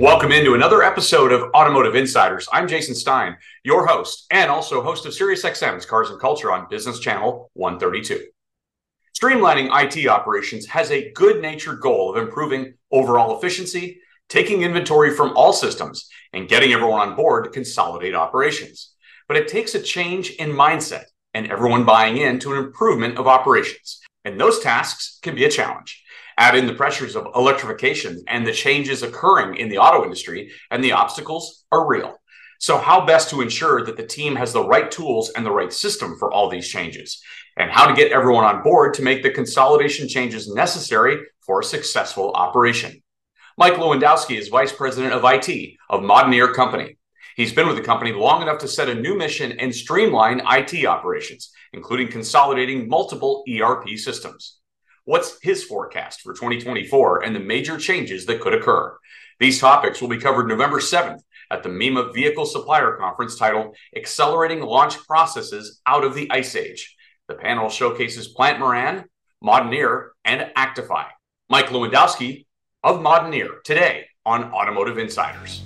Welcome into another episode of Automotive Insiders. I'm Jason Stein, your host, and also host of SiriusXM's Cars and Culture on Business Channel 132. Streamlining IT operations has a good natured goal of improving overall efficiency, taking inventory from all systems, and getting everyone on board to consolidate operations. But it takes a change in mindset and everyone buying in to an improvement of operations. And those tasks can be a challenge. Add in the pressures of electrification and the changes occurring in the auto industry, and the obstacles are real. So, how best to ensure that the team has the right tools and the right system for all these changes, and how to get everyone on board to make the consolidation changes necessary for a successful operation. Mike Lewandowski is Vice President of IT of Modineer Company. He's been with the company long enough to set a new mission and streamline IT operations, including consolidating multiple ERP systems. What's his forecast for 2024 and the major changes that could occur? These topics will be covered November 7th at the MEMA Vehicle Supplier Conference titled Accelerating Launch Processes Out of the Ice Age. The panel showcases Plante Moran, Modineer and Actify. Mike Lewandowski of Modineer today on Automotive Insiders.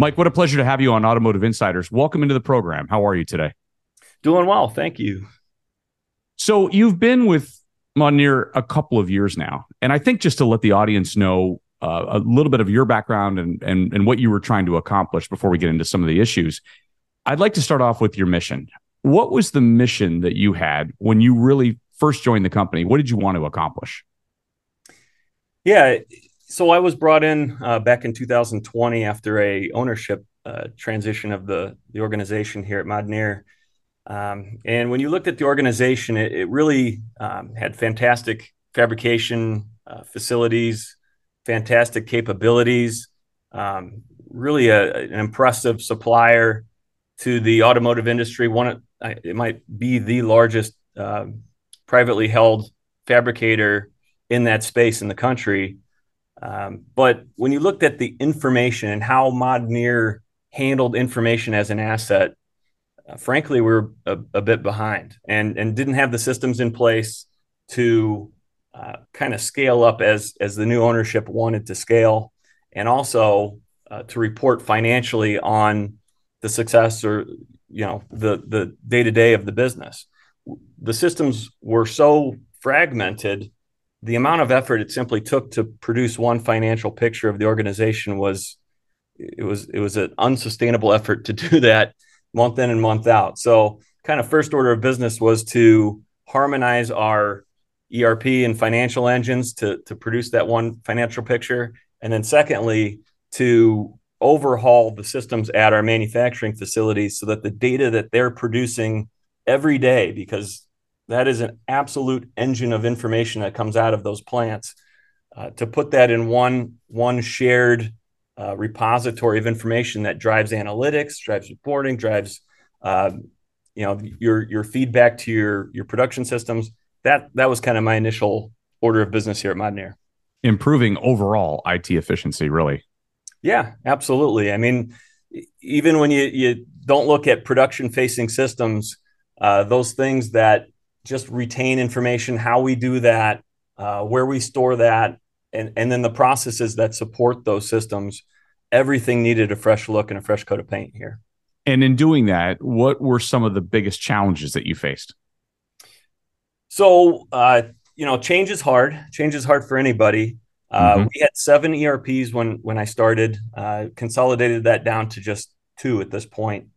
Mike, what a pleasure to have you on Automotive Insiders. Welcome into the program. How are you today? Doing well. Thank you. So, you've been with Modineer a couple of years now. And I think just to let the audience know uh, a little bit of your background and, and, and what you were trying to accomplish before we get into some of the issues, I'd like to start off with your mission. What was the mission that you had when you really first joined the company? What did you want to accomplish? Yeah, so I was brought in uh, back in 2020 after a ownership uh, transition of the the organization here at Modineer Um, and when you looked at the organization, it, it really um, had fantastic fabrication uh, facilities, fantastic capabilities, um, really a, an impressive supplier to the automotive industry. One, it might be the largest uh, privately held fabricator in that space in the country. Um, but when you looked at the information and how Modineer handled information as an asset, uh, frankly, we are a, a, bit behind and, and didn't have the systems in place to uh, kind of scale up as, as the new ownership wanted to scale and also uh, to report financially on the success or you know the the day to day of the business. The systems were so fragmented the amount of effort it simply took to produce one financial picture of the organization was it was it was an unsustainable effort to do that month in and month out. So kind of first order of business was to harmonize our ERP and financial engines to to produce that one financial picture and then secondly to overhaul the systems at our manufacturing facilities so that the data that they're producing every day because that is an absolute engine of information that comes out of those plants. Uh, to put that in one one shared uh, repository of information that drives analytics, drives reporting, drives um, you know your your feedback to your your production systems. That that was kind of my initial order of business here at Modineer Improving overall IT efficiency, really. Yeah, absolutely. I mean, even when you you don't look at production facing systems, uh, those things that just retain information, how we do that, uh, where we store that, and, and then the processes that support those systems. Everything needed a fresh look and a fresh coat of paint here. And in doing that, what were some of the biggest challenges that you faced? So, uh, you know, change is hard. Change is hard for anybody. Uh, mm-hmm. We had seven ERPs when when I started. Uh, consolidated that down to just two at this point,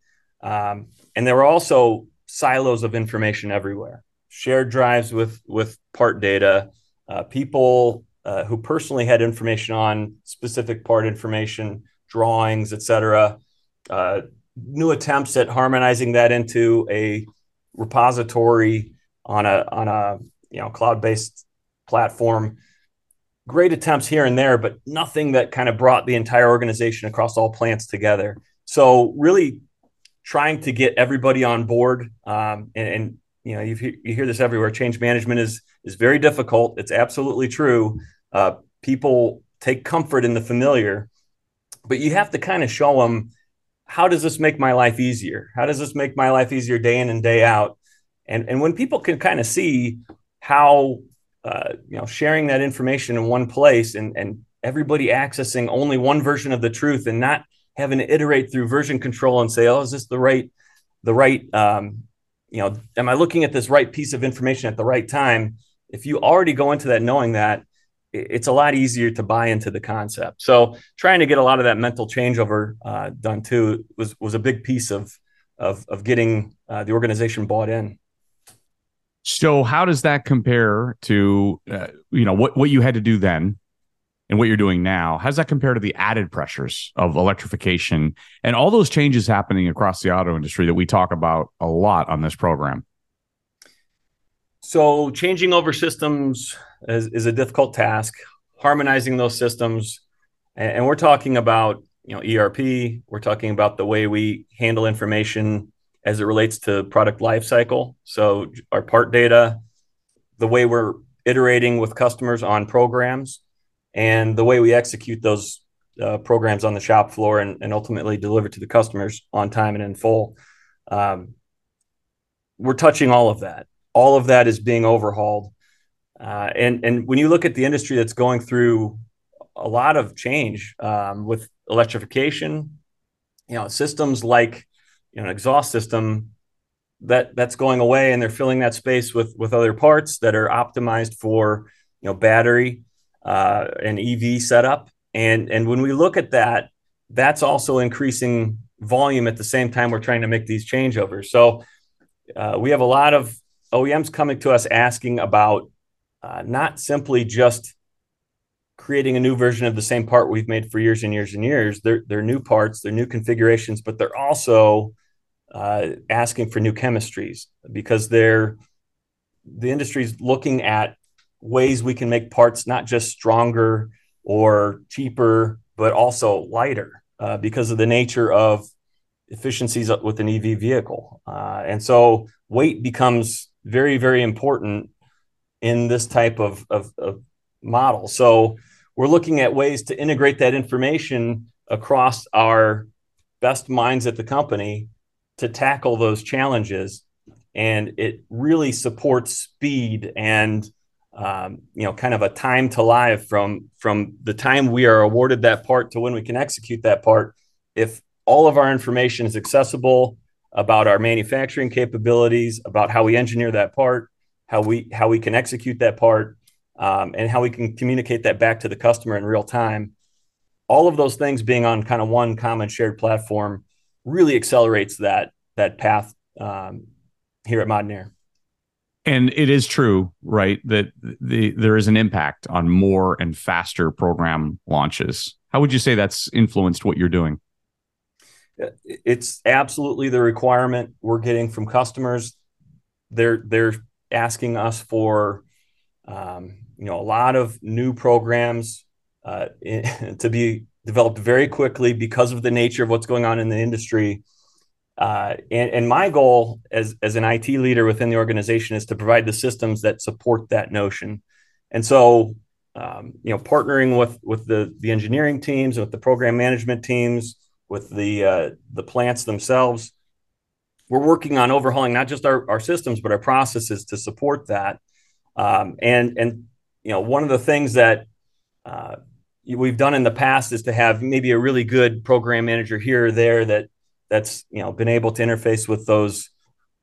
um, and there were also silos of information everywhere shared drives with with part data, uh, people uh, who personally had information on specific part information, drawings, etc. Uh, new attempts at harmonizing that into a repository on a on a you know cloud based platform. Great attempts here and there, but nothing that kind of brought the entire organization across all plants together. So really trying to get everybody on board um, and, and, you know, you you hear this everywhere. Change management is is very difficult. It's absolutely true. Uh, people take comfort in the familiar, but you have to kind of show them how does this make my life easier? How does this make my life easier day in and day out? And and when people can kind of see how uh, you know sharing that information in one place and and everybody accessing only one version of the truth and not having to iterate through version control and say, oh, is this the right the right um, you know, am I looking at this right piece of information at the right time? If you already go into that knowing that, it's a lot easier to buy into the concept. So trying to get a lot of that mental changeover uh, done too was was a big piece of of, of getting uh, the organization bought in. So how does that compare to uh, you know what what you had to do then and what you're doing now? How does that compare to the added pressures of electrification and all those changes happening across the auto industry that we talk about a lot on this program? So changing over systems is, is a difficult task. Harmonizing those systems, and, and we're talking about you know ERP. We're talking about the way we handle information as it relates to product lifecycle. So our part data, the way we're iterating with customers on programs, and the way we execute those uh, programs on the shop floor and, and, ultimately deliver to the customers on time and in full. Um, we're touching all of that. All of that is being overhauled. Uh, and, and when you look at the industry that's going through a lot of change um, with electrification, you know, systems like you know, an exhaust system that that's going away and they're filling that space with with other parts that are optimized for you know battery uh, an EV setup. And, and when we look at that, that's also increasing volume at the same time we're trying to make these changeovers. So uh, we have a lot of OEMs coming to us asking about uh, not simply just creating a new version of the same part we've made for years and years and years. They're, they're new parts, they're new configurations, but they're also uh, asking for new chemistries because they're the industry's looking at ways we can make parts not just stronger or cheaper, but also lighter uh, because of the nature of efficiencies with an EV vehicle. Uh, and so weight becomes very, very important in this type of, of, of model. So we're looking at ways to integrate that information across our best minds at the company to tackle those challenges. And it really supports speed and um, you know, kind of a time to live from from the time we are awarded that part to when we can execute that part. If all of our information is accessible about our manufacturing capabilities, about how we engineer that part, how we how we can execute that part, um, and how we can communicate that back to the customer in real time. All of those things being on kind of one common shared platform really accelerates that that path um, here at Modineer and it is true, right, that the there is an impact on more and faster program launches. How would you say that's influenced what you're doing? It's absolutely the requirement we're getting from customers. They're they're asking us for um, you know a lot of new programs uh, to be developed very quickly because of the nature of what's going on in the industry uh, and, and, my goal as, as an IT leader within the organization is to provide the systems that support that notion. And so, um, you know, partnering with with the the engineering teams, with the program management teams, with the uh, the plants themselves, we're working on overhauling not just our, our systems but our processes to support that. Um, and and you know, one of the things that uh, we've done in the past is to have maybe a really good program manager here or there that that's you know been able to interface with those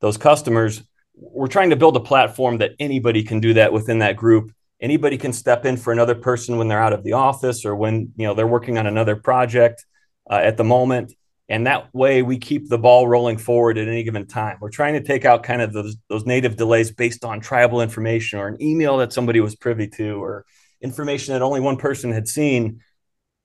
those customers. We're trying to build a platform that anybody can do that within that group. Anybody can step in for another person when they're out of the office or when you know they're working on another project uh, at the moment. And that way we keep the ball rolling forward at any given time. We're trying to take out kind of those, those native delays based on tribal information or an email that somebody was privy to or information that only one person had seen.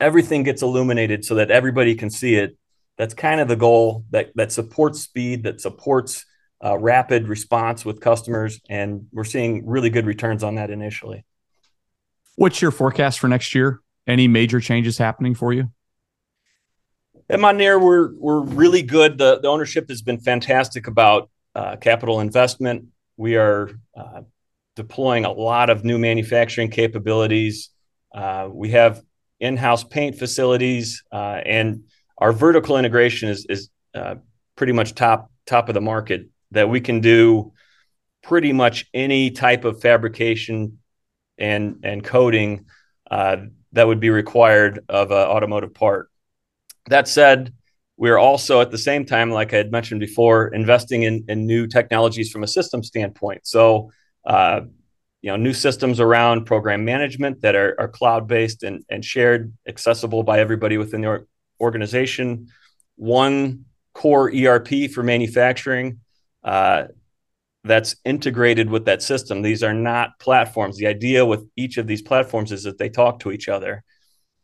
Everything gets illuminated so that everybody can see it that's kind of the goal that that supports speed, that supports uh, rapid response with customers, and we're seeing really good returns on that initially. What's your forecast for next year? Any major changes happening for you? At Modineer we're we're really good. The the ownership has been fantastic about uh, capital investment. We are uh, deploying a lot of new manufacturing capabilities. Uh, we have in-house paint facilities uh, and our vertical integration is is uh, pretty much top top of the market that we can do pretty much any type of fabrication and and coating uh, that would be required of an automotive part. That said, we're also at the same time, like I had mentioned before, investing in, in new technologies from a system standpoint. So, uh, you know, new systems around program management that are, are cloud based and, and shared, accessible by everybody within the organization. One core ERP for manufacturing uh, that's integrated with that system. These are not platforms. The idea with each of these platforms is that they talk to each other.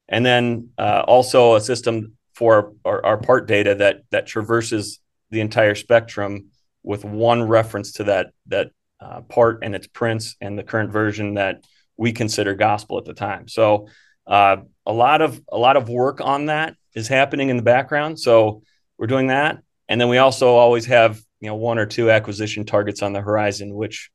And then uh, also a system for our, our, part data that that traverses the entire spectrum with one reference to that that uh, part and its prints and the current version that we consider gospel at the time. So uh, a lot of a lot of work on that is happening in the background. So we're doing that, and then we also always have you know one or two acquisition targets on the horizon, which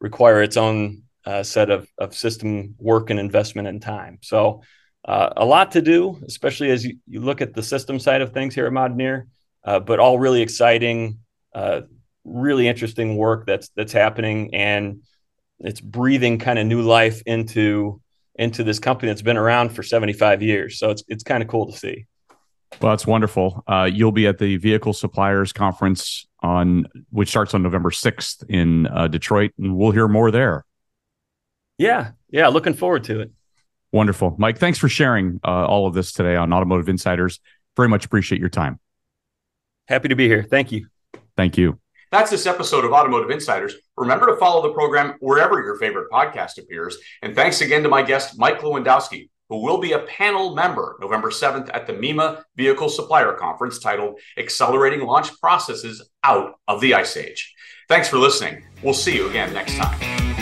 require its own uh, set of, of system work and investment and time. So uh, a lot to do, especially as you, you look at the system side of things here at Modineer, uh, but all really exciting, uh, really interesting work that's that's happening, and it's breathing kind of new life into into this company that's been around for 75 years. So it's it's kind of cool to see. Well, that's wonderful. Uh, you'll be at the Vehicle Suppliers Conference on which starts on November 6th in uh, Detroit, and we'll hear more there. Yeah, yeah, looking forward to it. Wonderful, Mike. Thanks for sharing uh, all of this today on Automotive Insiders. Very much appreciate your time. Happy to be here. Thank you. Thank you. That's this episode of Automotive Insiders. Remember to follow the program wherever your favorite podcast appears. And thanks again to my guest, Mike Lewandowski who will be a panel member November 7th at the MEMA Vehicle Supplier Conference titled Accelerating Launch Processes Out of the Ice Age. Thanks for listening. We'll see you again next time.